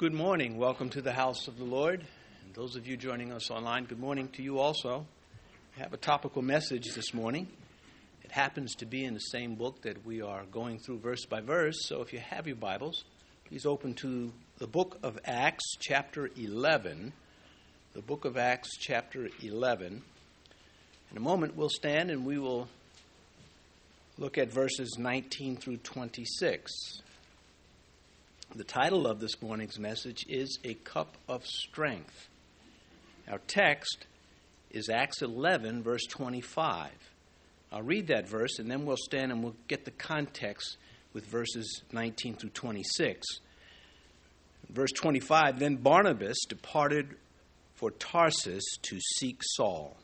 Good morning. Welcome to the house of the Lord. And those of you joining us online, good morning to you also. I have a topical message this morning. It happens to be in the same book that we are going through verse by verse. So if you have your Bibles, please open to the book of Acts, chapter 11. The book of Acts, chapter 11. In a moment, we'll stand and we will look at verses 19 through 26. The title of this morning's message is A Cup of Strength. Our text is Acts 11, verse 25. I'll read that verse and then we'll stand and we'll get the context with verses 19 through 26. Verse 25 Then Barnabas departed for Tarsus to seek Saul.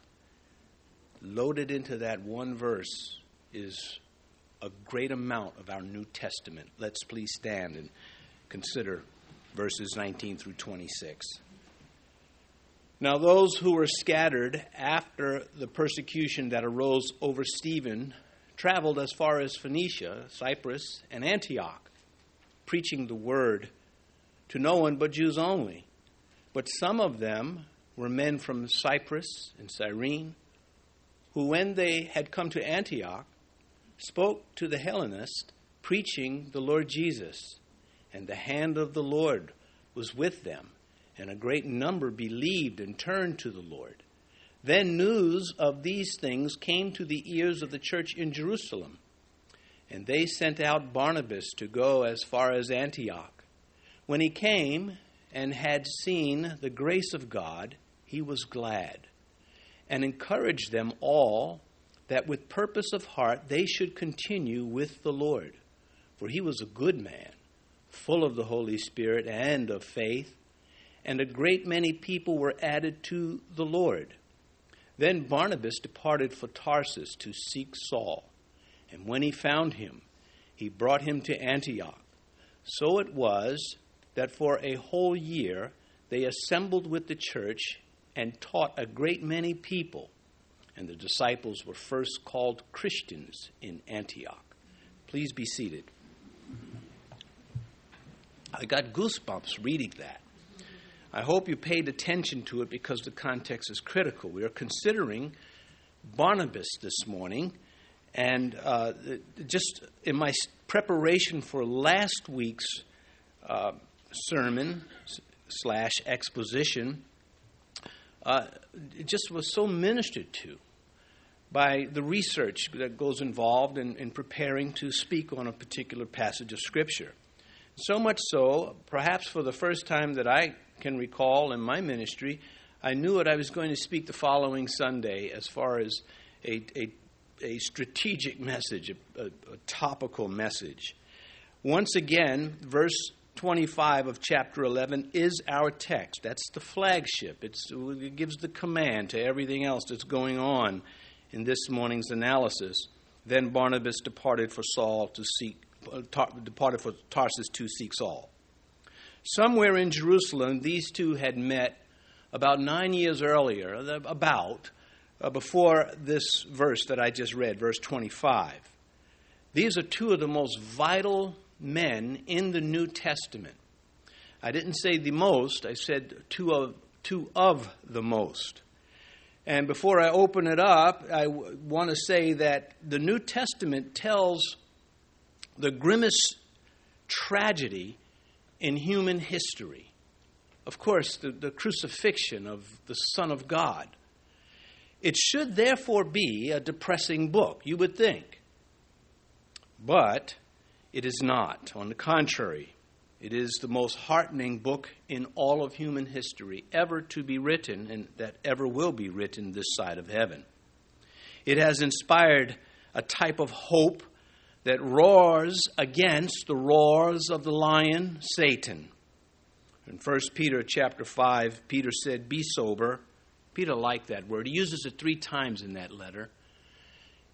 Loaded into that one verse is a great amount of our New Testament. Let's please stand and consider verses 19 through 26. Now, those who were scattered after the persecution that arose over Stephen traveled as far as Phoenicia, Cyprus, and Antioch, preaching the word to no one but Jews only. But some of them were men from Cyprus and Cyrene, who, when they had come to Antioch, spoke to the Hellenists, preaching the Lord Jesus and the hand of the Lord was with them, and a great number believed and turned to the Lord. Then news of these things came to the ears of the church in Jerusalem, and they sent out Barnabas to go as far as Antioch. When he came and had seen the grace of God, he was glad, and encouraged them all that with purpose of heart they should continue with the Lord. For he was a good man full of the Holy Spirit and of faith, and a great many people were added to the Lord. Then Barnabas departed for Tarsus to seek Saul, and when he found him, he brought him to Antioch. So it was that for a whole year they assembled with the church and taught a great many people, and the disciples were first called Christians in Antioch. Please be seated. I got goosebumps reading that. I hope you paid attention to it because the context is critical. We are considering Barnabas this morning, and uh, just in my preparation for last week's uh, sermon slash exposition, uh, it just was so ministered to by the research that goes involved in, in preparing to speak on a particular passage of Scripture. So much so, perhaps for the first time that I can recall in my ministry, I knew what I was going to speak the following Sunday as far as a, a, a strategic message, a, a, a topical message. Once again, verse 25 of chapter 11 is our text. That's the flagship. It's, it gives the command to everything else that's going on in this morning's analysis. Then Barnabas departed for Saul to seek departed for Tarsus to seek Saul. Somewhere in Jerusalem, these two had met about nine years earlier, about uh, before this verse that I just read, verse 25. These are two of the most vital men in the New Testament. I didn't say the most, I said two of, two of the most. And before I open it up, I w- want to say that the New Testament tells the grimmest tragedy in human history. Of course, the, the crucifixion of the Son of God. It should therefore be a depressing book, you would think. But it is not. On the contrary, it is the most heartening book in all of human history ever to be written and that ever will be written this side of heaven. It has inspired a type of hope that roars against the roars of the lion, Satan. In 1 Peter chapter 5, Peter said, Be sober. Peter liked that word. He uses it three times in that letter.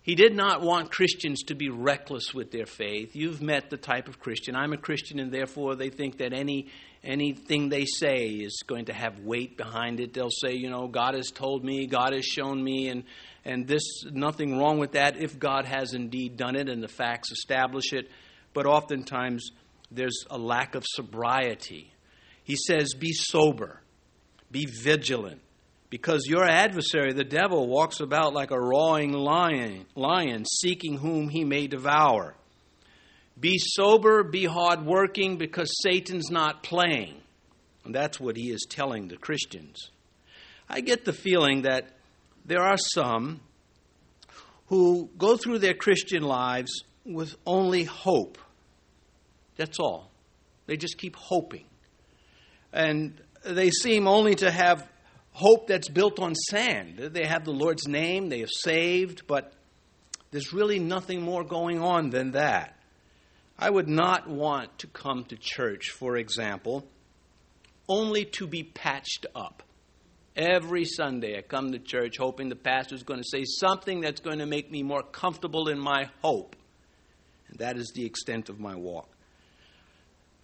He did not want Christians to be reckless with their faith. You've met the type of Christian. I'm a Christian, and therefore they think that any anything they say is going to have weight behind it. They'll say, you know, God has told me, God has shown me, and and this nothing wrong with that if God has indeed done it and the facts establish it. But oftentimes there's a lack of sobriety He says, Be sober, be vigilant, because your adversary, the devil, walks about like a roaring lion, lion seeking whom he may devour. Be sober, be hardworking, because Satan's not playing. And that's what he is telling the Christians. I get the feeling that there are some who go through their Christian lives with only hope. That's all. They just keep hoping. And they seem only to have hope that's built on sand. They have the Lord's name, they have saved, but there's really nothing more going on than that. I would not want to come to church, for example, only to be patched up. Every Sunday, I come to church hoping the pastor's going to say something that's going to make me more comfortable in my hope. And that is the extent of my walk.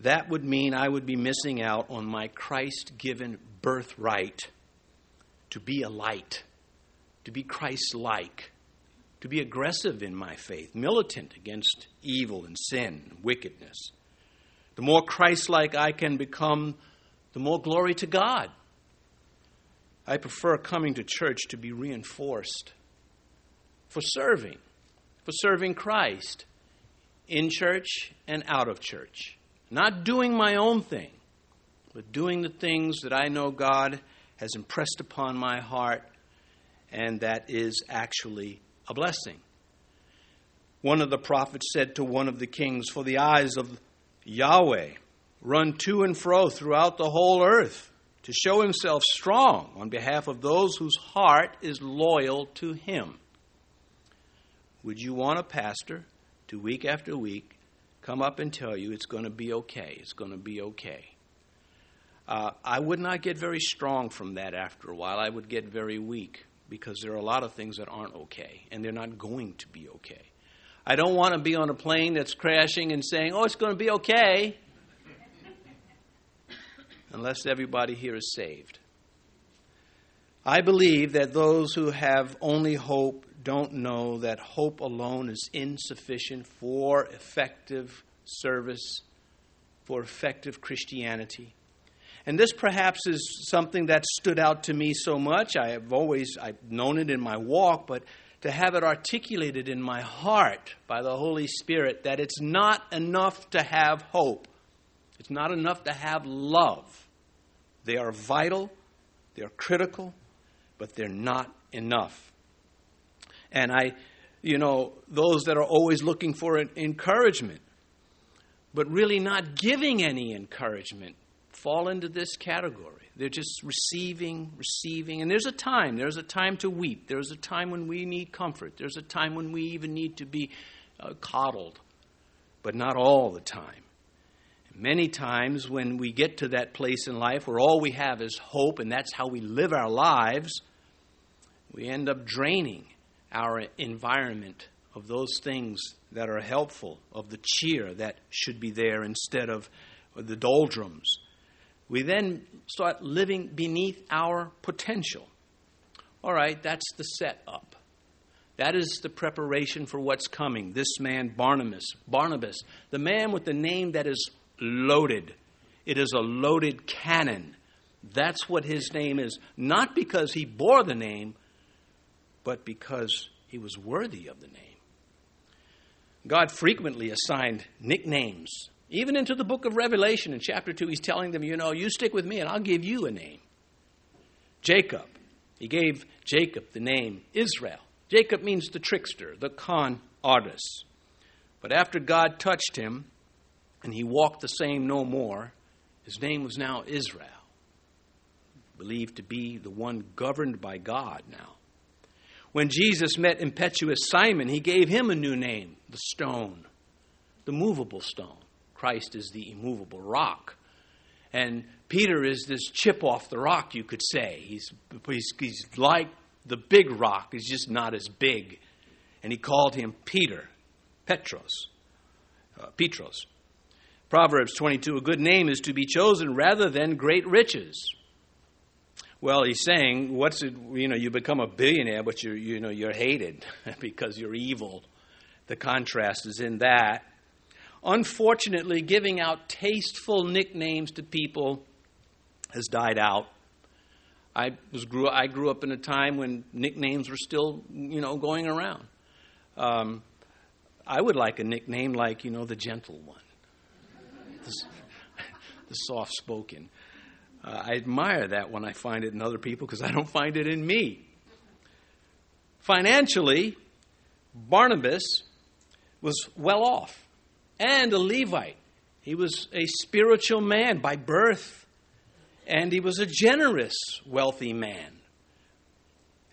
That would mean I would be missing out on my Christ given birthright to be a light, to be Christ like, to be aggressive in my faith, militant against evil and sin and wickedness. The more Christ like I can become, the more glory to God. I prefer coming to church to be reinforced for serving, for serving Christ in church and out of church. Not doing my own thing, but doing the things that I know God has impressed upon my heart and that is actually a blessing. One of the prophets said to one of the kings, For the eyes of Yahweh run to and fro throughout the whole earth to show himself strong on behalf of those whose heart is loyal to him. Would you want a pastor to week after week come up and tell you it's going to be okay? It's going to be okay. Uh, I would not get very strong from that after a while. I would get very weak because there are a lot of things that aren't okay, and they're not going to be okay. I don't want to be on a plane that's crashing and saying, oh, it's going to be okay unless everybody here is saved. I believe that those who have only hope don't know that hope alone is insufficient for effective service, for effective Christianity. And this perhaps is something that stood out to me so much. I have always I've known it in my walk, but to have it articulated in my heart by the Holy Spirit that it's not enough to have hope. It's not enough to have love. They are vital, they're critical, but they're not enough. And I, you know, those that are always looking for encouragement, but really not giving any encouragement, fall into this category. They're just receiving, receiving. And there's a time. There's a time to weep. There's a time when we need comfort. There's a time when we even need to be uh, coddled, but not all the time. Many times, when we get to that place in life where all we have is hope and that's how we live our lives, we end up draining our environment of those things that are helpful, of the cheer that should be there instead of the doldrums. We then start living beneath our potential. All right, that's the setup. That is the preparation for what's coming. This man, Barnabas, Barnabas, the man with the name that is loaded. It is a loaded cannon. That's what his name is. Not because he bore the name, but because he was worthy of the name. God frequently assigned nicknames. Even into the book of Revelation in chapter 2, he's telling them, you know, you stick with me and I'll give you a name. Jacob. He gave Jacob the name Israel. Jacob means the trickster, the con artist. But after God touched him, and he walked the same no more. His name was now Israel, believed to be the one governed by God now. When Jesus met impetuous Simon, he gave him a new name, the stone, the movable stone. Christ is the immovable rock. And Peter is this chip off the rock, you could say. He's, he's, he's like the big rock, he's just not as big. And he called him Peter, Petros, uh, Petros. Proverbs 22 A good name is to be chosen rather than great riches. Well, he's saying, what's it, you know, you become a billionaire, but you're, you know, you're hated because you're evil. The contrast is in that. Unfortunately, giving out tasteful nicknames to people has died out. I was grew I grew up in a time when nicknames were still you know going around. Um, I would like a nickname like you know the gentle one, the, the soft spoken. Uh, I admire that when I find it in other people because I don't find it in me. Financially, Barnabas was well off and a Levite. He was a spiritual man by birth, and he was a generous, wealthy man.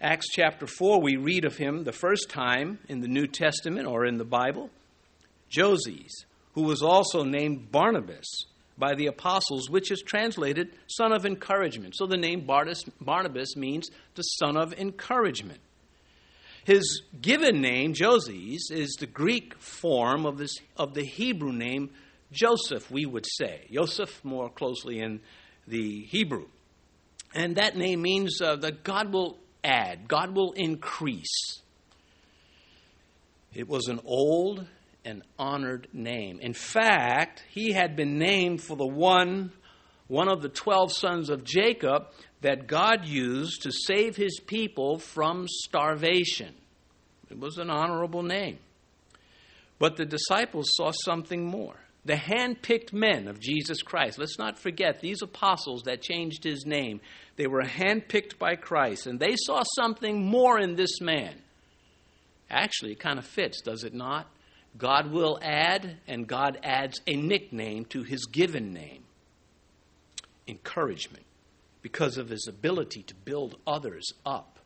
Acts chapter 4, we read of him the first time in the New Testament or in the Bible. Joses, who was also named Barnabas by the apostles, which is translated son of encouragement. So the name Barnabas means the son of encouragement. His given name, Joses, is the Greek form of, this, of the Hebrew name Joseph, we would say. Joseph, more closely in the Hebrew. And that name means uh, that God will add, God will increase. It was an old and honored name. In fact, he had been named for the one, one of the 12 sons of Jacob that God used to save his people from starvation. It was an honorable name. But the disciples saw something more. The hand picked men of Jesus Christ. Let's not forget these apostles that changed his name. They were hand picked by Christ, and they saw something more in this man. Actually, it kind of fits, does it not? God will add, and God adds a nickname to his given name encouragement because of his ability to build others up,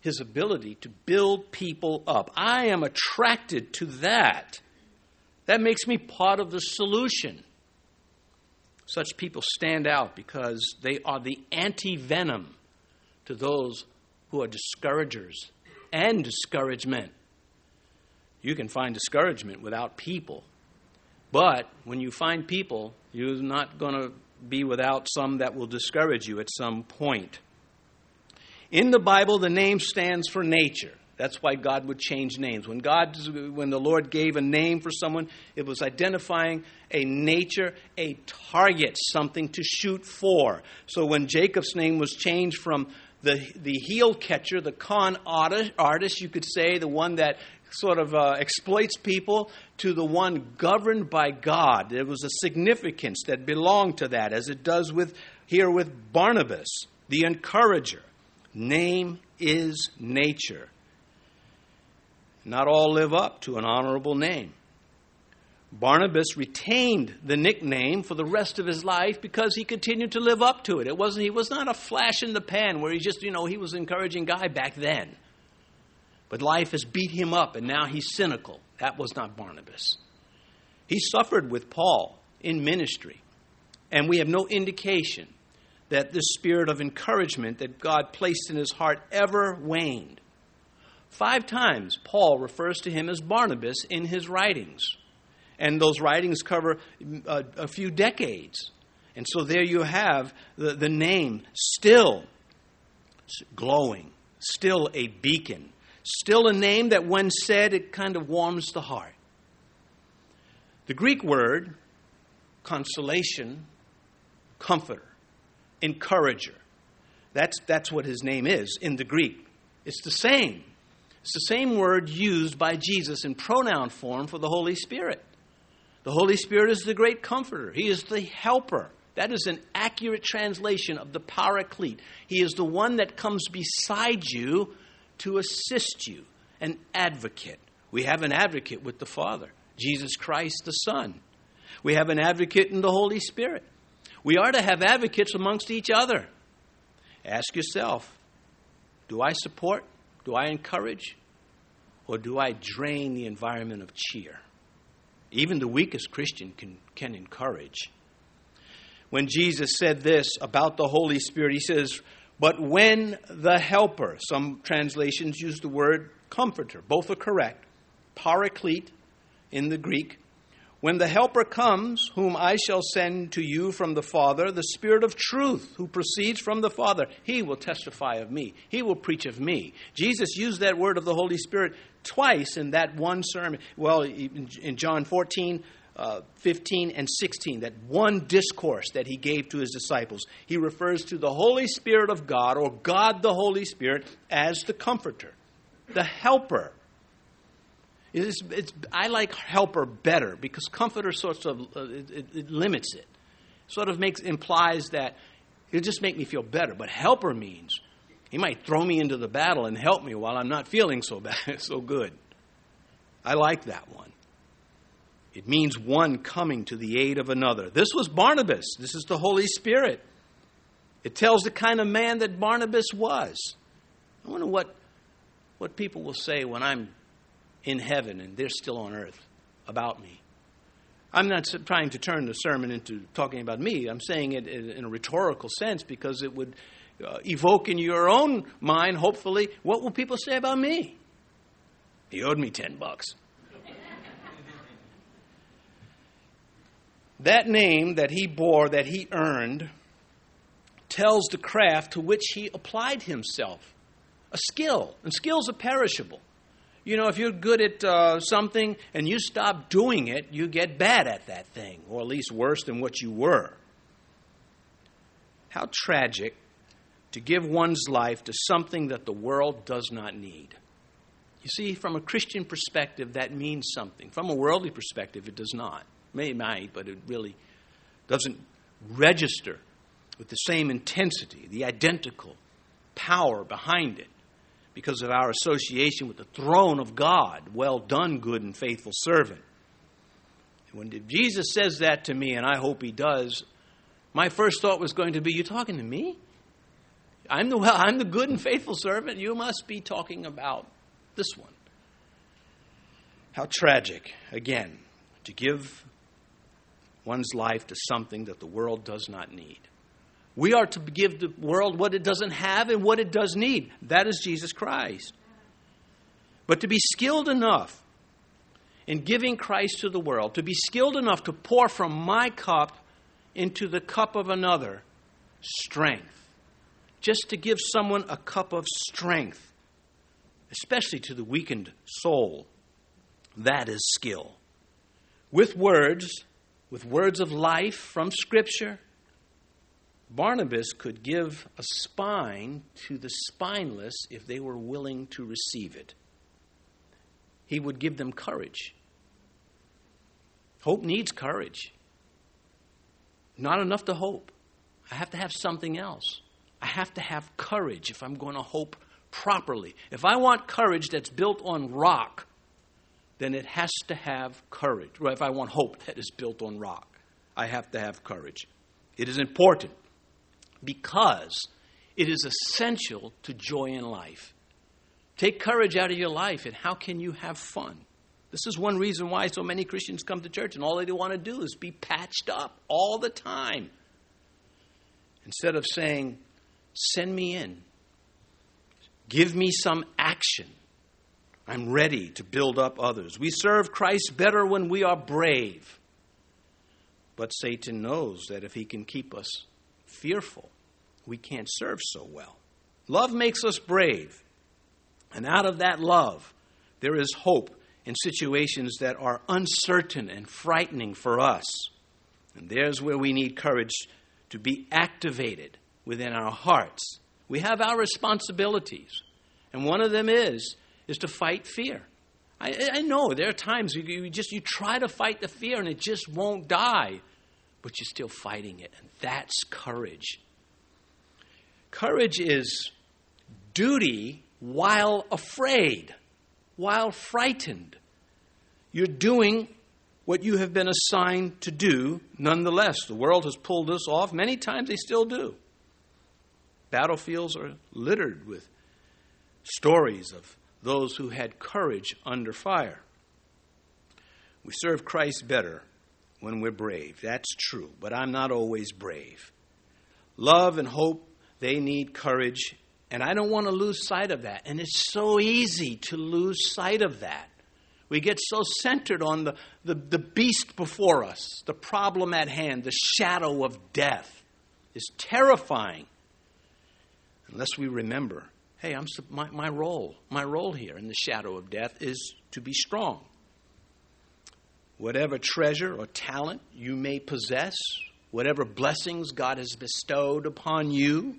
his ability to build people up. I am attracted to that. That makes me part of the solution. Such people stand out because they are the anti venom to those who are discouragers and discouragement. You can find discouragement without people. But when you find people, you're not going to be without some that will discourage you at some point. In the Bible, the name stands for nature. That's why God would change names. When God when the Lord gave a name for someone, it was identifying a nature, a target, something to shoot for. So when Jacob's name was changed from the the heel catcher, the con artist, you could say, the one that sort of uh, exploits people, to the one governed by God. There was a significance that belonged to that, as it does with here with Barnabas, the encourager. Name is nature. Not all live up to an honorable name. Barnabas retained the nickname for the rest of his life because he continued to live up to it. It wasn't he was not a flash in the pan where he just, you know, he was an encouraging guy back then. But life has beat him up and now he's cynical. That was not Barnabas. He suffered with Paul in ministry, and we have no indication that this spirit of encouragement that God placed in his heart ever waned. Five times, Paul refers to him as Barnabas in his writings. And those writings cover a, uh, a few decades. And so there you have the, the name still glowing, still a beacon, still a name that when said, it kind of warms the heart. The Greek word, consolation, comforter, encourager, that's, that's what his name is in the Greek. It's the same it's the same word used by Jesus in pronoun form for the Holy Spirit. The Holy Spirit is the great comforter, He is the helper. That is an accurate translation of the paraclete. He is the one that comes beside you to assist you, an advocate. We have an advocate with the Father, Jesus Christ the Son. We have an advocate in the Holy Spirit. We are to have advocates amongst each other. Ask yourself do I support do I encourage or do I drain the environment of cheer? Even the weakest Christian can, can encourage. When Jesus said this about the Holy Spirit, he says, But when the Helper, some translations use the word comforter, both are correct, paraclete in the Greek, when the Helper comes, whom I shall send to you from the Father, the Spirit of truth, who proceeds from the Father, he will testify of me. He will preach of me. Jesus used that word of the Holy Spirit twice in that one sermon. Well, in John 14, uh, 15 and 16, that one discourse that he gave to his disciples, he refers to the Holy Spirit of God, or God the Holy Spirit, as the comforter, the helper. It's, it's, I like helper better because comforter sort of uh, it, it limits it, sort of makes implies that it'll just make me feel better. But helper means he might throw me into the battle and help me while I'm not feeling so bad, so good. I like that one. It means one coming to the aid of another. This was Barnabas. This is the Holy Spirit. It tells the kind of man that Barnabas was. I wonder what, what people will say when I'm in heaven and they're still on earth about me. I'm not trying to turn the sermon into talking about me. I'm saying it in a rhetorical sense because it would uh, evoke in your own mind, hopefully, what will people say about me? He owed me 10 bucks. That name that he bore, that he earned, tells the craft to which he applied himself a skill, and skills are perishable. You know, if you're good at uh, something and you stop doing it, you get bad at that thing, or at least worse than what you were. How tragic to give one's life to something that the world does not need. You see, from a Christian perspective, that means something. From a worldly perspective, it does not. May might, but it really doesn't register with the same intensity, the identical power behind it, because of our association with the throne of God. Well done, good and faithful servant. When Jesus says that to me, and I hope he does, my first thought was going to be, You talking to me? I'm the, well, I'm the good and faithful servant. You must be talking about this one. How tragic, again, to give one's life to something that the world does not need. We are to give the world what it doesn't have and what it does need. That is Jesus Christ. But to be skilled enough in giving Christ to the world, to be skilled enough to pour from my cup into the cup of another, strength. Just to give someone a cup of strength, especially to the weakened soul, that is skill. With words, with words of life from Scripture, Barnabas could give a spine to the spineless if they were willing to receive it. He would give them courage. Hope needs courage. Not enough to hope. I have to have something else. I have to have courage if I'm going to hope properly. If I want courage that's built on rock, then it has to have courage. Well, if I want hope that is built on rock, I have to have courage. It is important because it is essential to joy in life. Take courage out of your life, and how can you have fun? This is one reason why so many Christians come to church, and all they want to do is be patched up all the time. Instead of saying, Send me in, give me some action I'm ready to build up others. We serve Christ better when we are brave. But Satan knows that if he can keep us fearful, we can't serve so well. Love makes us brave. And out of that love, there is hope in situations that are uncertain and frightening for us. And there's where we need courage to be activated within our hearts. We have our responsibilities. And one of them is is to fight fear. I, I know there are times you, you just you try to fight the fear and it just won't die, but you're still fighting it, and that's courage. Courage is duty while afraid, while frightened. You're doing what you have been assigned to do nonetheless. The world has pulled us off. Many times they still do. Battlefields are littered with stories of those who had courage under fire. We serve Christ better when we're brave. That's true, but I'm not always brave. Love and hope, they need courage, and I don't want to lose sight of that. And it's so easy to lose sight of that. We get so centered on the, the, the beast before us, the problem at hand, the shadow of death is terrifying unless we remember hey, I'm, my, my role, my role here in the shadow of death is to be strong. whatever treasure or talent you may possess, whatever blessings God has bestowed upon you.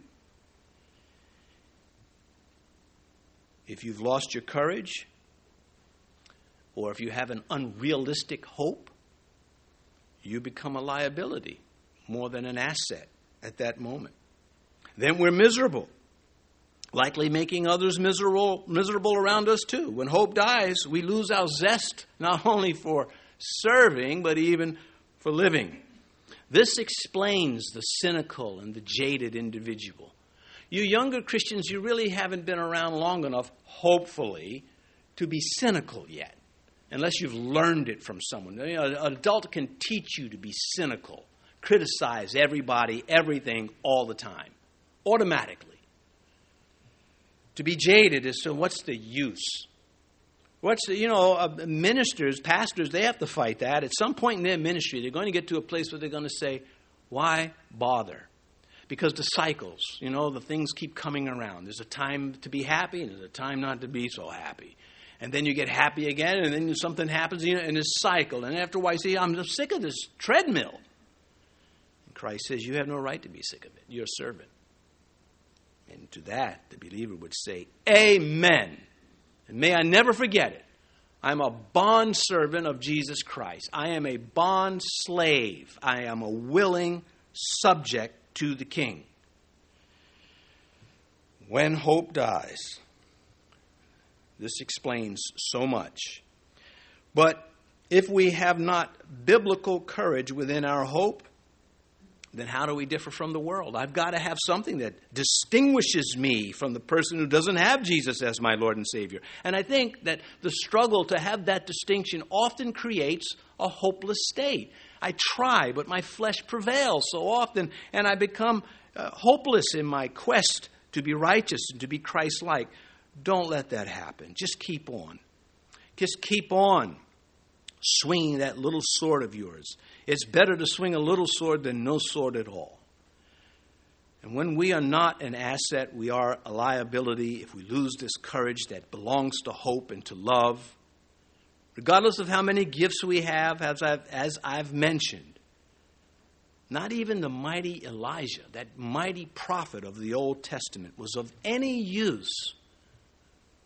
If you've lost your courage, or if you have an unrealistic hope, you become a liability more than an asset at that moment. Then we're miserable, likely making others miserable, miserable around us too. When hope dies, we lose our zest not only for serving, but even for living. This explains the cynical and the jaded individual. You younger Christians, you really haven't been around long enough, hopefully, to be cynical yet, unless you've learned it from someone. You know, an adult can teach you to be cynical, criticize everybody, everything, all the time, automatically. To be jaded is to what's the use? What's the, you know, uh, ministers, pastors, they have to fight that. At some point in their ministry, they're going to get to a place where they're going to say, why bother? Because the cycles, you know, the things keep coming around. There's a time to be happy and there's a time not to be so happy. And then you get happy again, and then something happens, you know, and it's cycle. And after a while, you say, I'm sick of this treadmill. And Christ says, You have no right to be sick of it. You're a servant. And to that, the believer would say, Amen. And may I never forget it. I'm a bond servant of Jesus Christ. I am a bond slave. I am a willing subject to the king. When hope dies, this explains so much. But if we have not biblical courage within our hope, then how do we differ from the world? I've got to have something that distinguishes me from the person who doesn't have Jesus as my Lord and Savior. And I think that the struggle to have that distinction often creates a hopeless state. I try, but my flesh prevails so often, and I become uh, hopeless in my quest to be righteous and to be Christ like. Don't let that happen. Just keep on. Just keep on swinging that little sword of yours. It's better to swing a little sword than no sword at all. And when we are not an asset, we are a liability if we lose this courage that belongs to hope and to love. Regardless of how many gifts we have, as I've, as I've mentioned, not even the mighty Elijah, that mighty prophet of the Old Testament, was of any use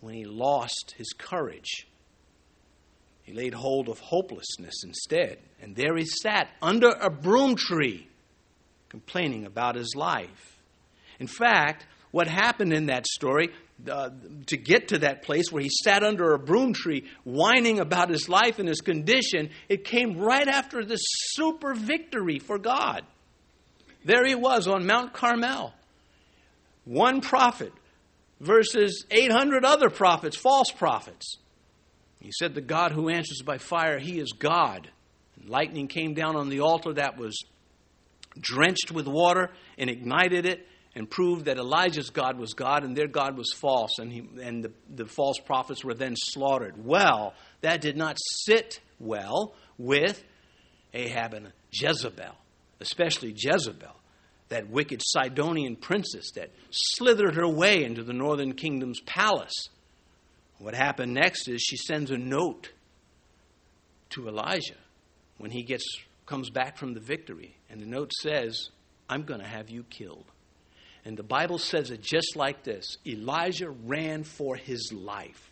when he lost his courage he laid hold of hopelessness instead, and there he sat under a broom tree, complaining about his life. In fact, what happened in that story, uh, to get to that place where he sat under a broom tree whining about his life and his condition, it came right after this super victory for God. There he was on Mount Carmel. One prophet versus 800 other prophets, false prophets. He said, The God who answers by fire, he is God. And lightning came down on the altar that was drenched with water and ignited it and proved that Elijah's God was God and their God was false, and, he, and the, the false prophets were then slaughtered. Well, that did not sit well with Ahab and Jezebel, especially Jezebel, that wicked Sidonian princess that slithered her way into the northern kingdom's palace what happened next is she sends a note to Elijah when he gets comes back from the victory. And the note says, I'm going to have you killed. And the Bible says it just like this Elijah ran for his life.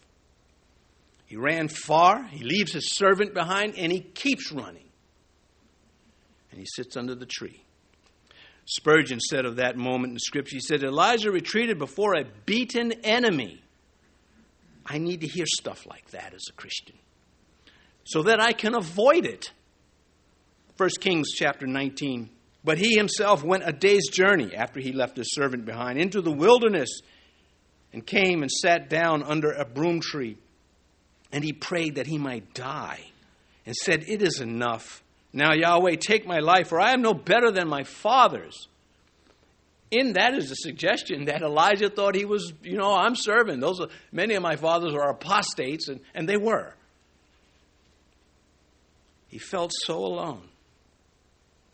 He ran far, he leaves his servant behind, and he keeps running. And he sits under the tree. Spurgeon said of that moment in Scripture, he said, Elijah retreated before a beaten enemy I need to hear stuff like that as a Christian so that I can avoid it. 1 Kings chapter 19. But he himself went a day's journey after he left his servant behind into the wilderness and came and sat down under a broom tree. And he prayed that he might die and said, It is enough. Now, Yahweh, take my life, for I am no better than my fathers in that is a suggestion that Elijah thought he was, you know, I'm serving. Those are, many of my fathers are apostates, and, and they were. He felt so alone,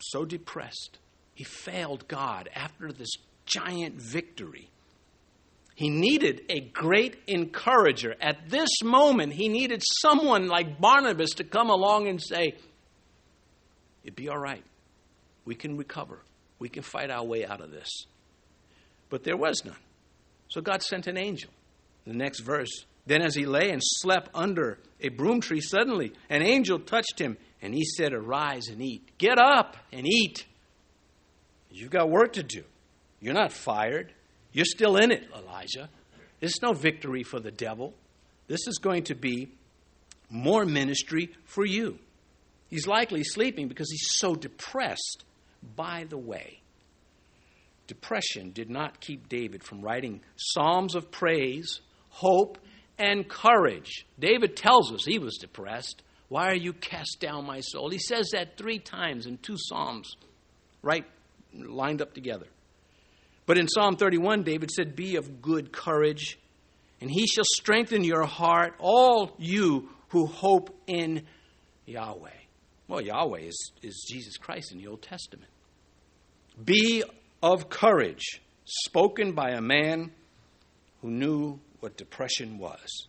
so depressed. He failed God after this giant victory. He needed a great encourager. At this moment, he needed someone like Barnabas to come along and say, It'd be all right. We can recover. We can fight our way out of this. But there was none. So God sent an angel. The next verse. Then, as he lay and slept under a broom tree, suddenly an angel touched him, and he said, Arise and eat. Get up and eat. You've got work to do. You're not fired. You're still in it, Elijah. There's no victory for the devil. This is going to be more ministry for you. He's likely sleeping because he's so depressed. By the way, depression did not keep David from writing psalms of praise, hope, and courage. David tells us he was depressed. Why are you cast down, my soul? He says that three times in two psalms, right lined up together. But in Psalm 31, David said, Be of good courage, and he shall strengthen your heart, all you who hope in Yahweh. Well, Yahweh is, is Jesus Christ in the Old Testament. Be of courage, spoken by a man who knew what depression was.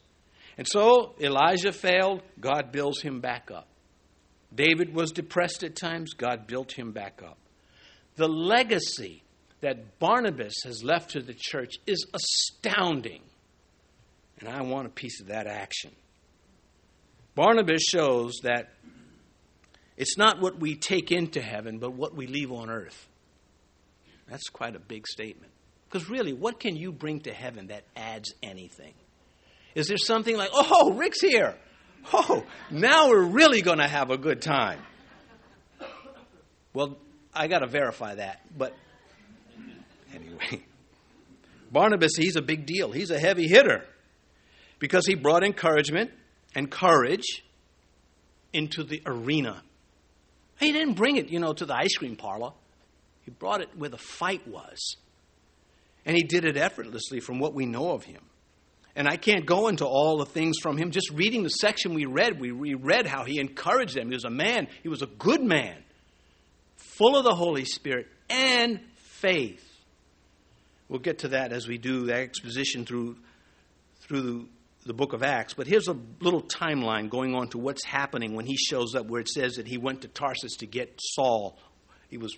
And so Elijah failed, God builds him back up. David was depressed at times, God built him back up. The legacy that Barnabas has left to the church is astounding. And I want a piece of that action. Barnabas shows that it's not what we take into heaven, but what we leave on earth. That's quite a big statement. Because really, what can you bring to heaven that adds anything? Is there something like, oh, Rick's here? Oh, now we're really going to have a good time. Well, I got to verify that. But anyway, Barnabas, he's a big deal. He's a heavy hitter because he brought encouragement and courage into the arena. He didn't bring it, you know, to the ice cream parlor. He brought it where the fight was. And he did it effortlessly from what we know of him. And I can't go into all the things from him. Just reading the section we read, we read how he encouraged them. He was a man, he was a good man, full of the Holy Spirit and faith. We'll get to that as we do the exposition through, through the book of Acts. But here's a little timeline going on to what's happening when he shows up, where it says that he went to Tarsus to get Saul. He was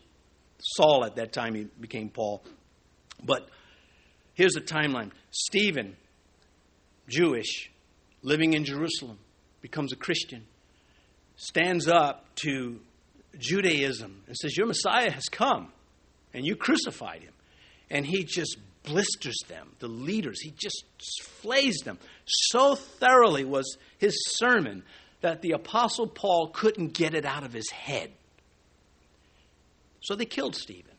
Saul at that time, he became Paul. But here's the timeline Stephen, Jewish, living in Jerusalem, becomes a Christian, stands up to Judaism and says, Your Messiah has come, and you crucified him and he just blisters them, the leaders. He just flays them. So thoroughly was his sermon that the Apostle Paul couldn't get it out of his head. So they killed Stephen.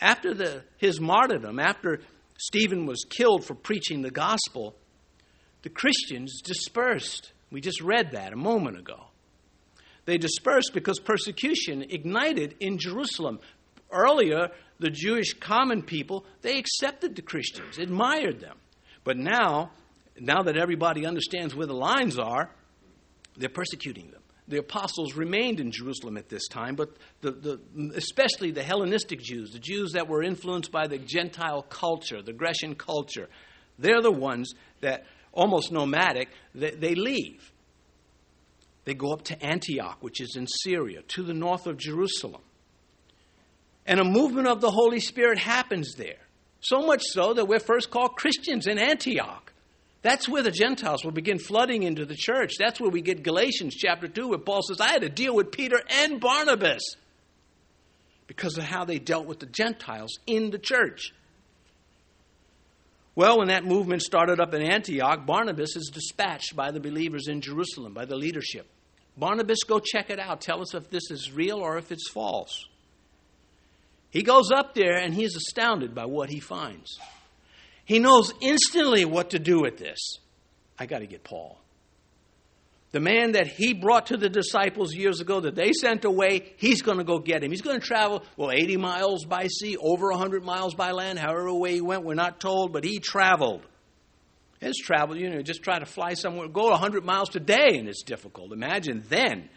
After the, his martyrdom, after Stephen was killed for preaching the gospel, the Christians dispersed. We just read that a moment ago. They dispersed because persecution ignited in Jerusalem. Earlier, the Jewish common people, they accepted the Christians, admired them. But now, now that everybody understands where the lines are, they're persecuting them. The apostles remained in Jerusalem at this time, but the, the, especially the Hellenistic Jews, the Jews that were influenced by the Gentile culture, the Grecian culture, they're the ones that, almost nomadic, they, they leave. They go up to Antioch, which is in Syria, to the north of Jerusalem. And a movement of the Holy Spirit happens there. So much so that we're first called Christians in Antioch. That's where the Gentiles will begin flooding into the church. That's where we get Galatians chapter 2, where Paul says, I had to deal with Peter and Barnabas because of how they dealt with the Gentiles in the church. Well, when that movement started up in Antioch, Barnabas is dispatched by the believers in Jerusalem, by the leadership. Barnabas, go check it out. Tell us if this is real or if it's false. He goes up there and he is astounded by what he finds. He knows instantly what to do with this. I got to get Paul. The man that he brought to the disciples years ago that they sent away, he's going to go get him. He's going to travel, well, 80 miles by sea, over 100 miles by land, however way he went, we're not told, but he traveled. His travel, you know, just try to fly somewhere, go 100 miles today, and it's difficult. Imagine then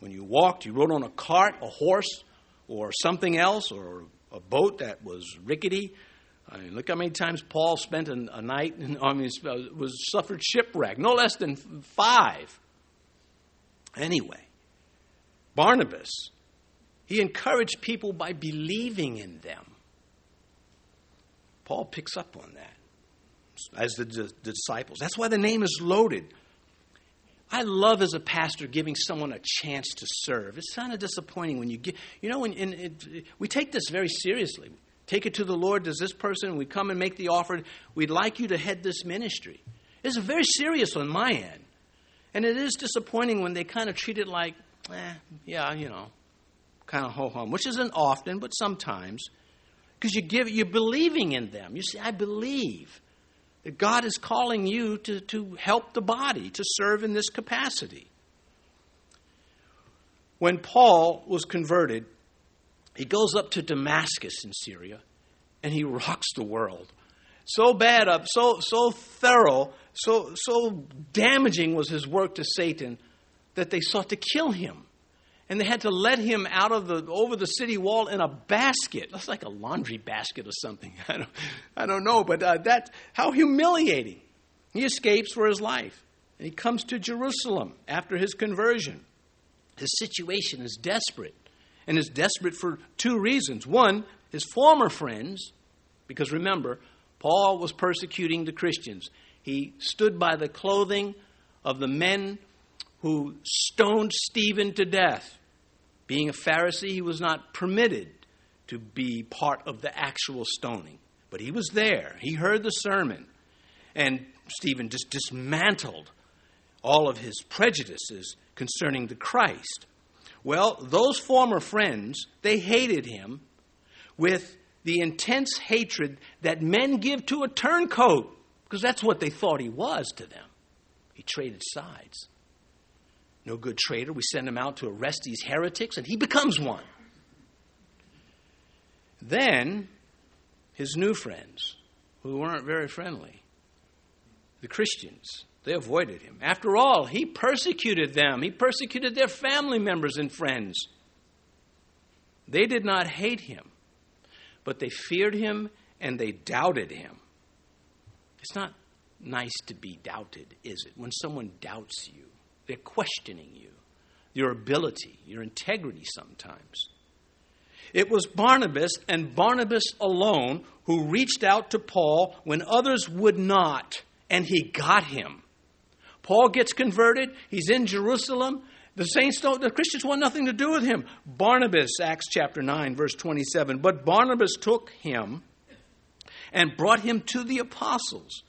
when you walked, you rode on a cart, a horse, or something else, or a boat that was rickety, I mean, look how many times Paul spent a, a night and I mean, uh, was suffered shipwreck, no less than five. Anyway, Barnabas, he encouraged people by believing in them. Paul picks up on that as the, disciples. That's why the name is loaded. I love as a pastor giving someone a chance to serve. It's kind of disappointing when you get, you know, when, it, we take this very seriously. Take it to the Lord. Does this person, we come and make the offer, we'd like you to head this ministry. It's very serious on my end. And it is disappointing when they kind of treat it like, eh, yeah, you know, kind of ho hum, which isn't often, but sometimes. Because you give, you're believing in them. You see, I believe that God is calling you to, to help the body, to serve in this capacity. When Paul was converted, he goes up to Damascus in Syria and he rocks the world. So bad up, so so thorough, so so damaging was his work to Satan that they sought to kill him and they had to let him out of the over the city wall in a basket. That's like a laundry basket or something. I don't, I don't know, but uh, that how humiliating. He escapes for his life, and he comes to Jerusalem after his conversion. His situation is desperate, and is desperate for two reasons. One, his former friends, because remember, Paul was persecuting the Christians. He stood by the clothing of the men who stoned Stephen to death. Being a Pharisee, he was not permitted to be part of the actual stoning. But he was there. He heard the sermon. And Stephen just dismantled all of his prejudices concerning the Christ. Well, those former friends, they hated him with the intense hatred that men give to a turncoat, because that's what they thought he was to them. He traded sides. No good traitor. We send him out to arrest these heretics, and he becomes one. Then, his new friends, who weren't very friendly, the Christians, they avoided him. After all, he persecuted them, he persecuted their family members and friends. They did not hate him, but they feared him and they doubted him. It's not nice to be doubted, is it? When someone doubts you. They're questioning you, your ability, your integrity sometimes. It was Barnabas and Barnabas alone who reached out to Paul when others would not, and he got him. Paul gets converted, he's in Jerusalem. The saints don't, the Christians want nothing to do with him. Barnabas, Acts chapter 9, verse 27. But Barnabas took him and brought him to the apostles.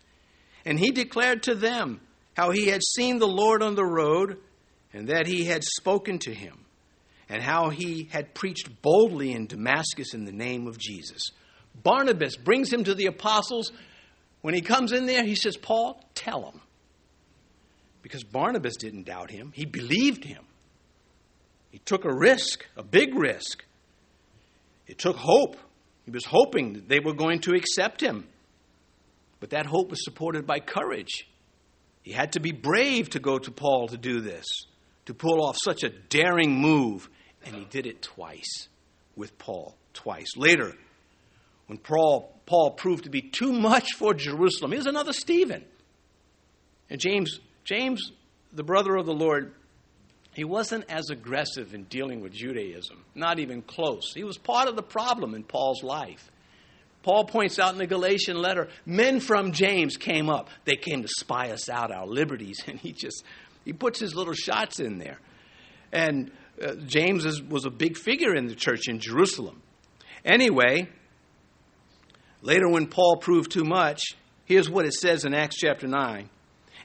And he declared to them how he had seen the Lord on the road and that he had spoken to him, and how he had preached boldly in Damascus in the name of Jesus. Barnabas brings him to the apostles. When he comes in there, he says, Paul, tell him. Because Barnabas didn't doubt him, he believed him. He took a risk, a big risk. It took hope. He was hoping that they were going to accept him. But that hope was supported by courage. He had to be brave to go to Paul to do this, to pull off such a daring move. And he did it twice with Paul, twice. Later, when Paul, Paul proved to be too much for Jerusalem, he was another Stephen. And James, James, the brother of the Lord, he wasn't as aggressive in dealing with Judaism, not even close. He was part of the problem in Paul's life. Paul points out in the Galatian letter, men from James came up. They came to spy us out, our liberties. And he just, he puts his little shots in there. And uh, James is, was a big figure in the church in Jerusalem. Anyway, later when Paul proved too much, here's what it says in Acts chapter 9.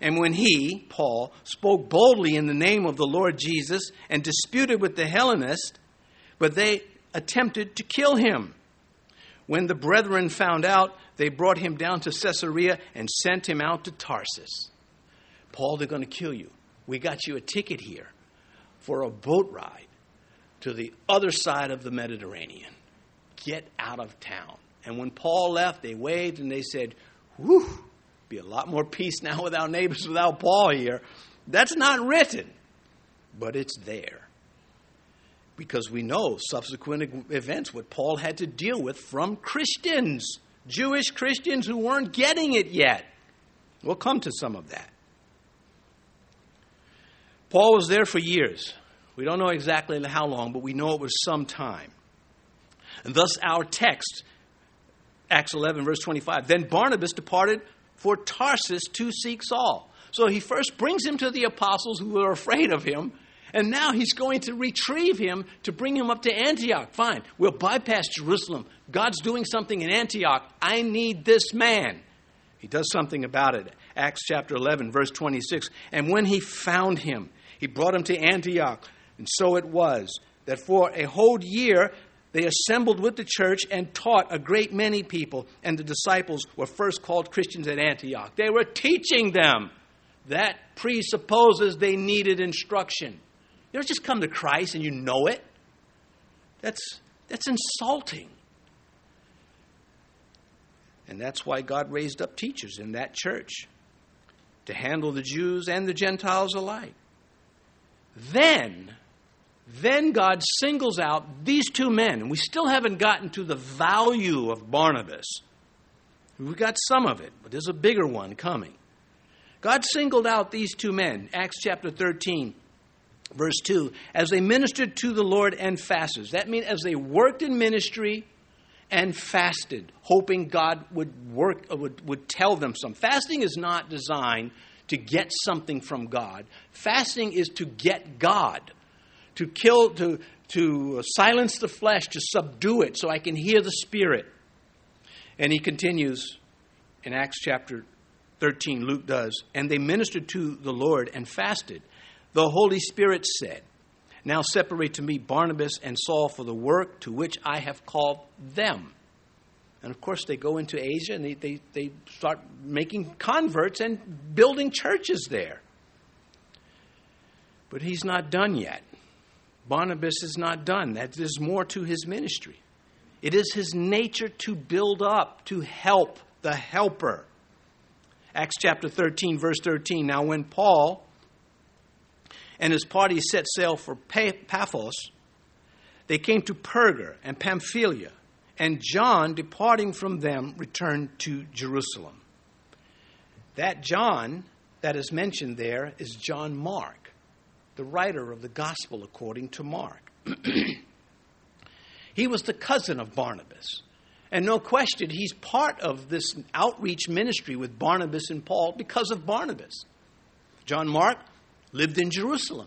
And when he, Paul, spoke boldly in the name of the Lord Jesus and disputed with the Hellenists, but they attempted to kill him. When the brethren found out, they brought him down to Caesarea and sent him out to Tarsus. Paul, they're going to kill you. We got you a ticket here for a boat ride to the other side of the Mediterranean. Get out of town. And when Paul left, they waved and they said, Whew, be a lot more peace now with our neighbors without Paul here. That's not written, but it's there because we know subsequent events what Paul had to deal with from Christians Jewish Christians who weren't getting it yet. We'll come to some of that. Paul was there for years. We don't know exactly how long, but we know it was some time. And thus, our text, Acts 11, verse 25. Then Barnabas departed for Tarsus to seek Saul. So he first brings him to the apostles who were afraid of him, and now he's going to retrieve him to bring him up to Antioch. Fine, we'll bypass Jerusalem. God's doing something in Antioch. I need this man. He does something about it. Acts chapter 11, verse 26. And when he found him, he brought him to Antioch. And so it was that for a whole year they assembled with the church and taught a great many people, and the disciples were first called Christians at Antioch. They were teaching them. That presupposes they needed instruction. You don't just come to Christ and you know it. That's, that's insulting. And that's why God raised up teachers in that church to handle the Jews and the Gentiles alike. Then, then God singles out these two men, and we still haven't gotten to the value of Barnabas. We've got some of it, but there's a bigger one coming. God singled out these two men, Acts chapter 13, verse 2, as they ministered to the Lord and fasted. That means as they worked in ministry and fasted, hoping God would work uh, would, would tell them some. Fasting is not designed to get something from God. Fasting is to get God, to kill, to, to silence the flesh, to subdue it so I can hear the Spirit. And he continues in Acts chapter 13, Luke does, and they ministered to the Lord and fasted. The Holy Spirit said, Now separate to me Barnabas and Saul for the work to which I have called them. And of course, they go into Asia and they, they, they start making converts and building churches there. But he's not done yet. Barnabas is not done. That there's more to his ministry. It is his nature to build up, to help the helper. Acts chapter 13, verse 13. Now, when Paul and his party set sail for Paphos, they came to Perga and Pamphylia and John, departing from them, returned to Jerusalem. That John that is mentioned there is John Mark, the writer of the gospel according to Mark. he was the cousin of Barnabas. And no question, he's part of this outreach ministry with Barnabas and Paul because of Barnabas. John Mark lived in Jerusalem.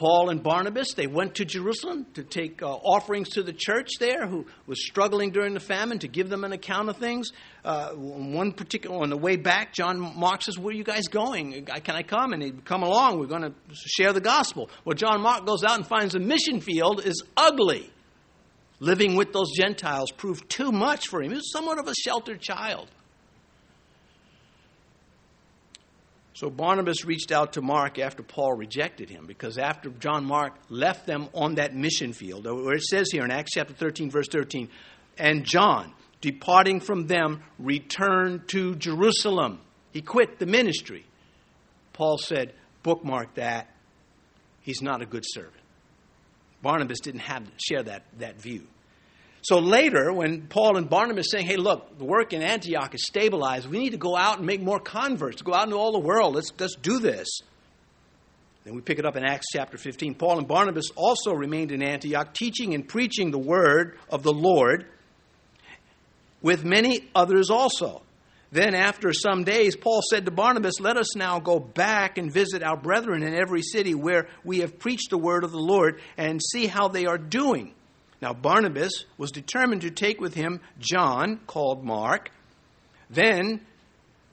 Paul and Barnabas, they went to Jerusalem to take uh, offerings to the church there who was struggling during the famine to give them an account of things. Uh, one particular, on the way back, John Mark says, Where are you guys going? Can I come? And he'd come along. We're going to share the gospel. Well, John Mark goes out and finds the mission field is ugly. Living with those Gentiles proved too much for him. He was somewhat of a sheltered child. So Barnabas reached out to Mark after Paul rejected him, because after John Mark left them on that mission field, where it says here in Acts chapter 13, verse 13, and John, departing from them, returned to Jerusalem. He quit the ministry. Paul said, bookmark that. He's not a good servant. Barnabas didn't have share that, that view. So later, when Paul and Barnabas saying, hey, look, the work in Antioch is stabilized, we need to go out and make more converts, go out into all the world, let's, let's do this. Then we pick it up in Acts chapter 15. Paul and Barnabas also remained in Antioch, teaching and preaching the word of the Lord with many others also. Then, after some days, Paul said to Barnabas, Let us now go back and visit our brethren in every city where we have preached the word of the Lord and see how they are doing. Now, Barnabas was determined to take with him John, called Mark. Then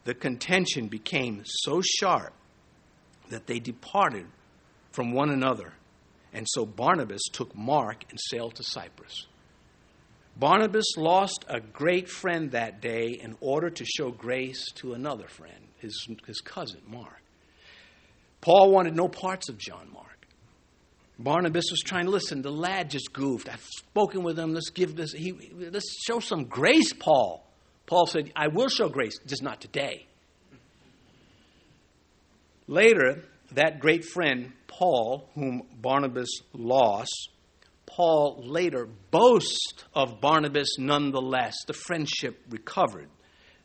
the contention became so sharp that they departed from one another. And so Barnabas took Mark and sailed to Cyprus. Barnabas lost a great friend that day in order to show grace to another friend, his, his cousin, Mark. Paul wanted no parts of John Mark. Barnabas was trying to listen. The lad just goofed. I've spoken with him. Let's give this. He, let's show some grace, Paul. Paul said, I will show grace, just not today. Later, that great friend, Paul, whom Barnabas lost, Paul later boasts of Barnabas nonetheless. The friendship recovered.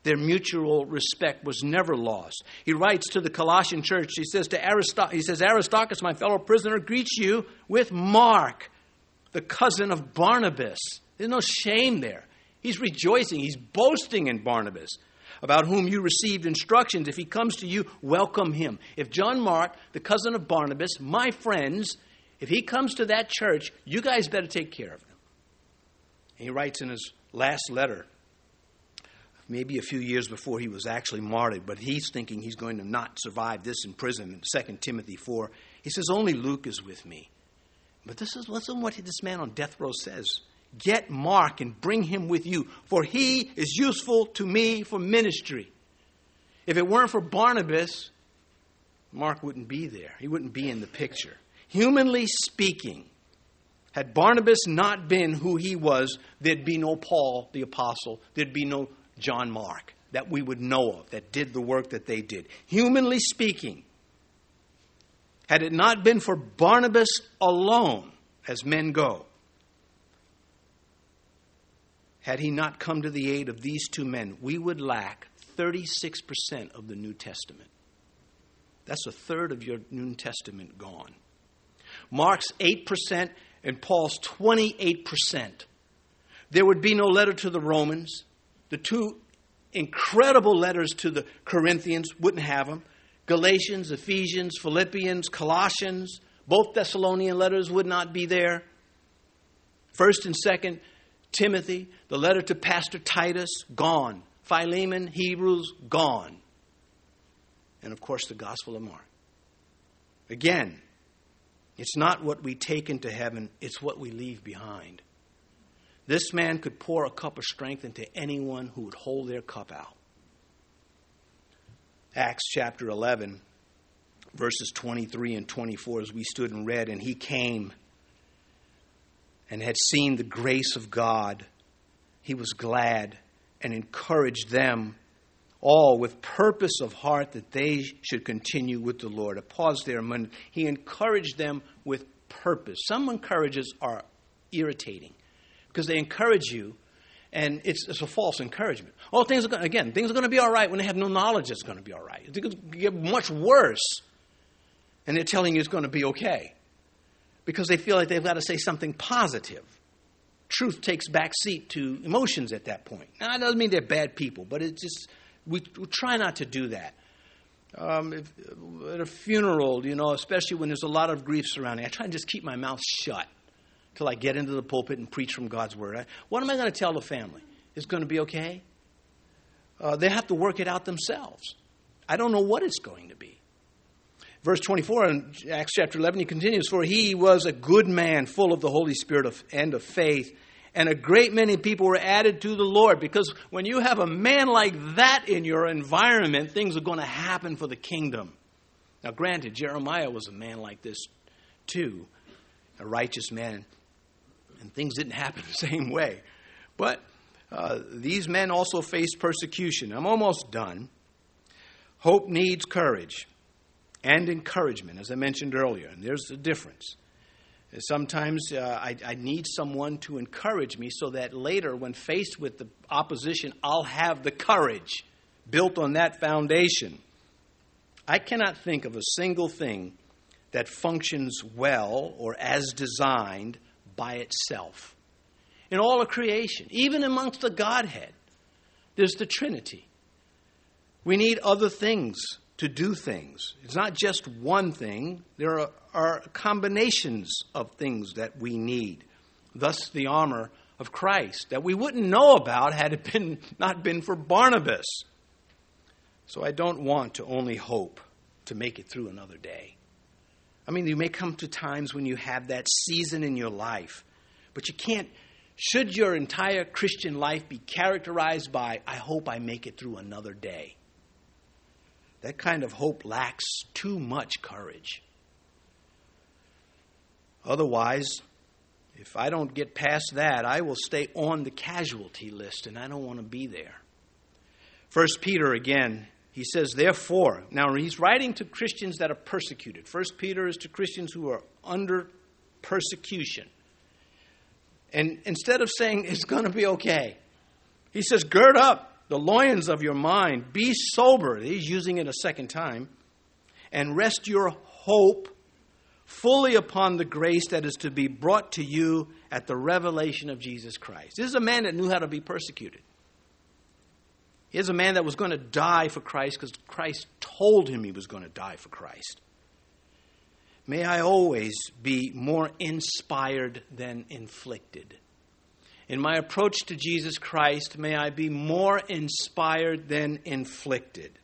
Their mutual respect was never lost. He writes to the Colossian church, he says to Aristarchus, he says, Aristarchus, my fellow prisoner, greets you with Mark, the cousin of Barnabas. There's no shame there. He's rejoicing, he's boasting in Barnabas, about whom you received instructions. If he comes to you, welcome him. If John Mark, the cousin of Barnabas, my friends, if he comes to that church, you guys better take care of him. And he writes in his last letter, maybe a few years before he was actually martyred, but he's thinking he's going to not survive this in prison in 2 Timothy 4. He says, Only Luke is with me. But this is listen what this man on death row says. Get Mark and bring him with you, for he is useful to me for ministry. If it weren't for Barnabas, Mark wouldn't be there. He wouldn't be in the picture. Humanly speaking, had Barnabas not been who he was, there'd be no Paul the apostle, there'd be no John Mark that we would know of that did the work that they did. Humanly speaking, had it not been for Barnabas alone, as men go, had he not come to the aid of these two men, we would lack 36% of the New Testament. That's a third of your New Testament gone. Mark's 8% and Paul's 28%. There would be no letter to the Romans. The two incredible letters to the Corinthians wouldn't have them. Galatians, Ephesians, Philippians, Colossians, both Thessalonian letters would not be there. First and second Timothy, the letter to Pastor Titus, gone. Philemon, Hebrews, gone. And of course, the Gospel of Mark. Again, it's not what we take into heaven, it's what we leave behind. This man could pour a cup of strength into anyone who would hold their cup out. Acts chapter 11, verses 23 and 24, as we stood and read, and he came and had seen the grace of God, he was glad and encouraged them all with purpose of heart that they should continue with the Lord. A pause there a. He encouraged them with purpose. Some encourages are irritating because they encourage you and it's, it's, a false encouragement. Oh, things are going again, things are going to be all right when they have no knowledge it's going to be all right. It's going to get much worse, and they're telling you it's going to be okay because they feel like they've got to say something positive. Truth takes back seat to emotions at that point. Now, that doesn't mean they're bad people, but it's just, we, we try not to do that. Um, if, at a funeral, you know, especially when there's a lot of grief surrounding, I try and just keep my mouth shut till I get into the pulpit and preach from God's word. What am I going to tell the family? It's going to be okay? Uh, they have to work it out themselves. I don't know what it's going to be. Verse 24 in Acts chapter 11, he continues, For he was a good man, full of the Holy Spirit of, and of faith, and a great many people were added to the Lord. Because when you have a man like that in your environment, things are going to happen for the kingdom. Now, granted, Jeremiah was a man like this too, a righteous man, and things didn't happen the same way. But uh, these men also faced persecution. I'm almost done. Hope needs courage and encouragement, as I mentioned earlier. And there's a difference. Sometimes uh, I, I, need someone to encourage me so that later, when faced with the opposition, I'll have the courage built on that foundation. I cannot think of a single thing that functions well or as designed by itself. In all of creation, even amongst the Godhead, there's the Trinity. We need other things to do things. It's not just one thing, there are, are combinations of things that we need. Thus, the armor of Christ that we wouldn't know about had it been, not been for Barnabas. So I don't want to only hope to make it through another day. I mean, you may come to times when you have that season in your life, but you can't. Should your entire Christian life be characterized by, I hope I make it through another day? that kind of hope lacks too much courage. Otherwise, if I don't get past that, I will stay on the casualty list, and I don't want to be there. First Peter again, he says, therefore, now he's writing to Christians that are persecuted. First Peter is to Christians who are under persecution. And instead of saying it's going to be okay, he says, Gird up the loins of your mind, be sober. He's using it a second time, and rest your hope fully upon the grace that is to be brought to you at the revelation of Jesus Christ. This is a man that knew how to be persecuted. Here's a man that was going to die for Christ because Christ told him he was going to die for Christ. May I always be more inspired than inflicted. In my approach to Jesus Christ, may I be more inspired than inflicted.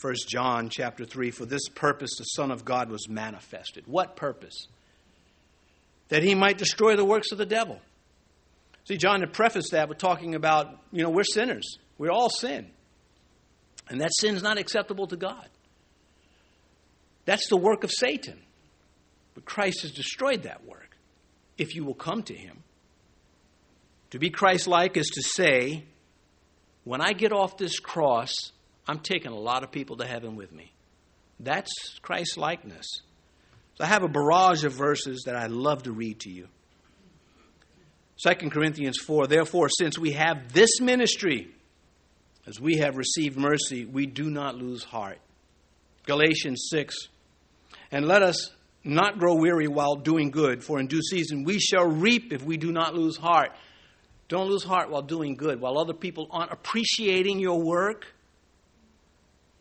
1 John chapter 3 For this purpose the Son of God was manifested. What purpose? That he might destroy the works of the devil. See, John had prefaced that with talking about, you know, we're sinners. We all sin. And that sin is not acceptable to God. That's the work of Satan. But Christ has destroyed that work if you will come to him. To be Christ like is to say, when I get off this cross, I'm taking a lot of people to heaven with me. That's Christ likeness. So I have a barrage of verses that I love to read to you. 2 Corinthians 4 Therefore, since we have this ministry, as we have received mercy, we do not lose heart. Galatians 6 And let us not grow weary while doing good, for in due season we shall reap if we do not lose heart. Don't lose heart while doing good, while other people aren't appreciating your work.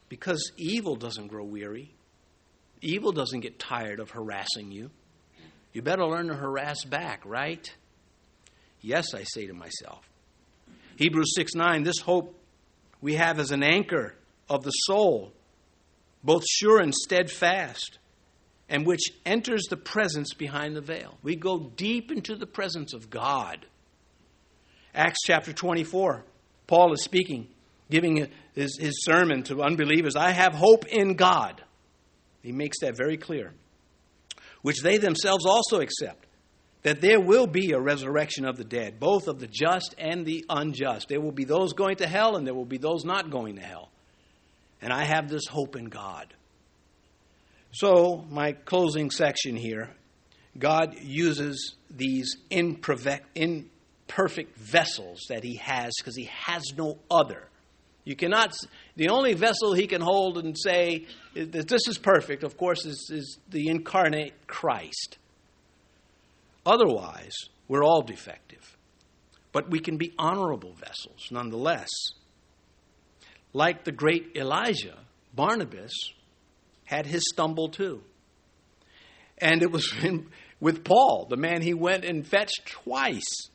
Because evil doesn't grow weary, evil doesn't get tired of harassing you. You better learn to harass back, right? Yes, I say to myself. Hebrews 6 9, this hope we have as an anchor of the soul, both sure and steadfast, and which enters the presence behind the veil. We go deep into the presence of God Acts chapter 24, Paul is speaking, giving his, his sermon to unbelievers. I have hope in God. He makes that very clear, which they themselves also accept that there will be a resurrection of the dead, both of the just and the unjust. There will be those going to hell, and there will be those not going to hell. And I have this hope in God. So, my closing section here God uses these imperfect, perfect vessels that he has because he has no other. You cannot, the only vessel he can hold and say that this is perfect, of course, is, is the incarnate Christ. Otherwise, we're all defective. But we can be honorable vessels nonetheless. Like the great Elijah, Barnabas had his stumble too. And it was in, with Paul, the man he went and fetched twice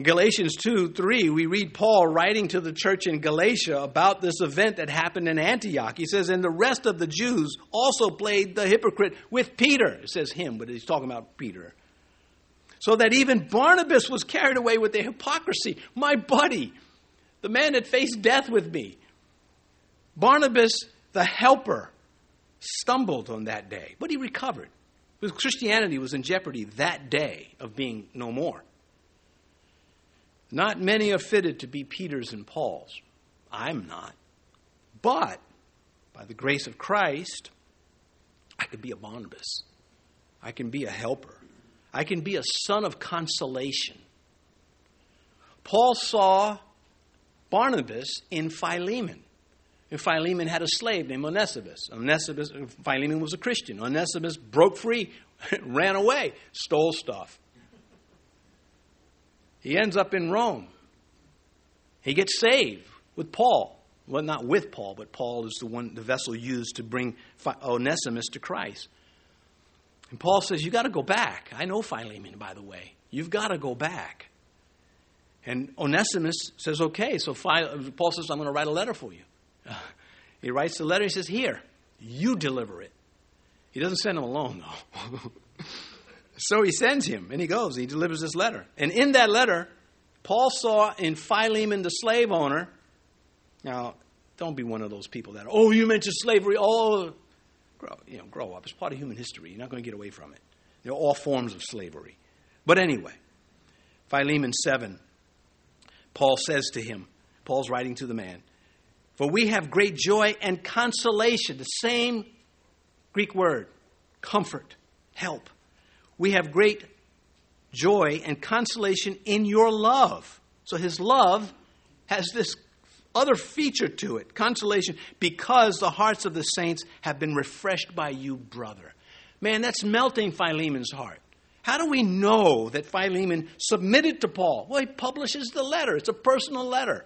in Galatians 2 3, we read Paul writing to the church in Galatia about this event that happened in Antioch. He says, And the rest of the Jews also played the hypocrite with Peter. It says him, but he's talking about Peter. So that even Barnabas was carried away with their hypocrisy. My buddy, the man that faced death with me, Barnabas, the helper, stumbled on that day, but he recovered. Because Christianity was in jeopardy that day of being no more. Not many are fitted to be Peters and Pauls. I'm not. But by the grace of Christ, I could be a Barnabas. I can be a helper. I can be a son of consolation. Paul saw Barnabas in Philemon. And Philemon had a slave named Onesimus. Onesimus, Philemon was a Christian. Onesimus broke free, ran away, stole stuff. He ends up in Rome. He gets saved with Paul. Well, not with Paul, but Paul is the one, the vessel used to bring Onesimus to Christ. And Paul says, You got to go back. I know Philemon, by the way. You've got to go back. And Onesimus says, Okay. So Paul says, I'm going to write a letter for you. he writes the letter. He says, Here, you deliver it. He doesn't send him alone, though. So he sends him, and he goes. He delivers this letter. And in that letter, Paul saw in Philemon, the slave owner. Now, don't be one of those people that, oh, you mentioned slavery. Oh, grow, you know, grow up. It's part of human history. You're not going to get away from it. There are all forms of slavery. But anyway, Philemon 7, Paul says to him, Paul's writing to the man, For we have great joy and consolation, the same Greek word, comfort, help we have great joy, and consolation in your love. So his love has this other feature to it consolation because the hearts of the saints have been refreshed by you, brother. Man, that's melting Philemon's heart. How do we know that Philemon submitted to Paul? Well, he publishes the letter. It's a personal letter.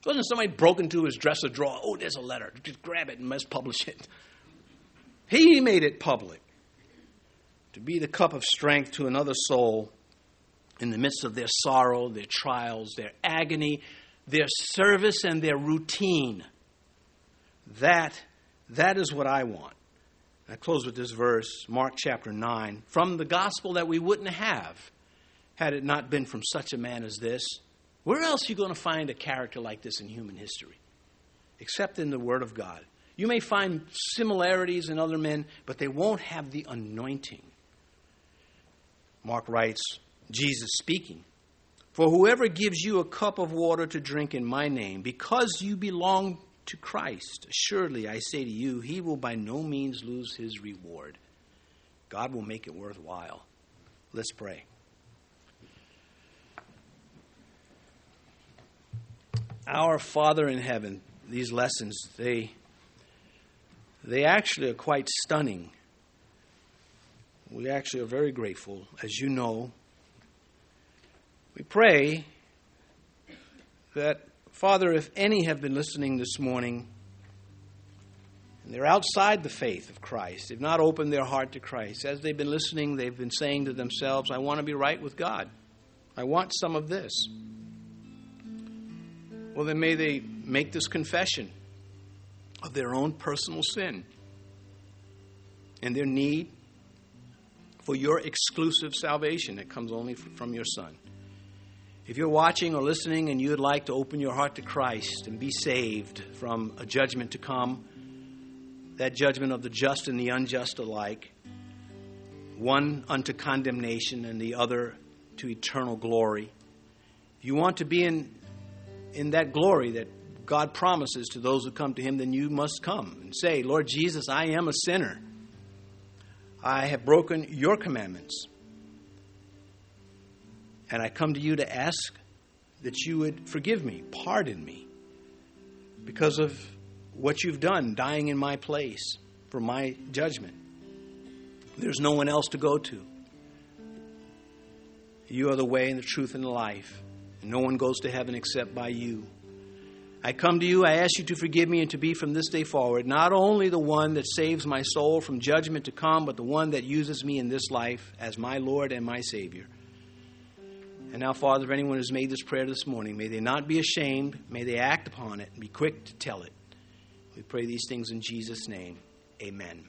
It wasn't somebody broke into his dresser drawer. Oh, there's a letter. Just grab it and let's publish it. He made it public to be the cup of strength to another soul in the midst of their sorrow, their trials, their agony, their service, and their routine. That, that is what I want. I close with this verse, Mark chapter 9, from the gospel that we wouldn't have had it not been from such a man as this. Where else are you going to find a character like this in human history? Except in the Word of God. You may find similarities in other men, but they won't have the anointing. Mark writes, Jesus speaking, For whoever gives you a cup of water to drink in my name, because you belong to Christ, assuredly I say to you, he will by no means lose his reward. God will make it worthwhile. Let's pray. Our Father in heaven, these lessons, they, they actually are quite stunning. We actually are very grateful. As you know, pray that Father, if any have been listening this morning and they're outside the faith of Christ, they've not opened their heart to Christ, as they've been listening, they've been saying to themselves, I want to be right with God. I want some of this. Well, then may they make this confession of their own personal sin and their need for your exclusive salvation that comes only from your Son. If you're watching or listening and you would like to open your heart to Christ and be saved from a judgment to come, that judgment of the just and the unjust alike, one unto condemnation and the other to eternal glory. If you want to be in, in that glory that God promises to those who come to Him, then you must come and say, Lord Jesus, I am a sinner. I have broken your commandments. And I come to you to ask that you would forgive me, pardon me, because of what you've done, dying in my place for my judgment. There's no one else to go to. You are the way and the truth and the life. And no one goes to heaven except by you. I come to you, I ask you to forgive me and to be from this day forward not only the one that saves my soul from judgment to come, but the one that uses me in this life as my Lord and my Savior. And now, Father, if anyone has made this prayer this morning, may they not be ashamed, may they act upon it and be quick to tell it. We pray these things in Jesus' name. Amen.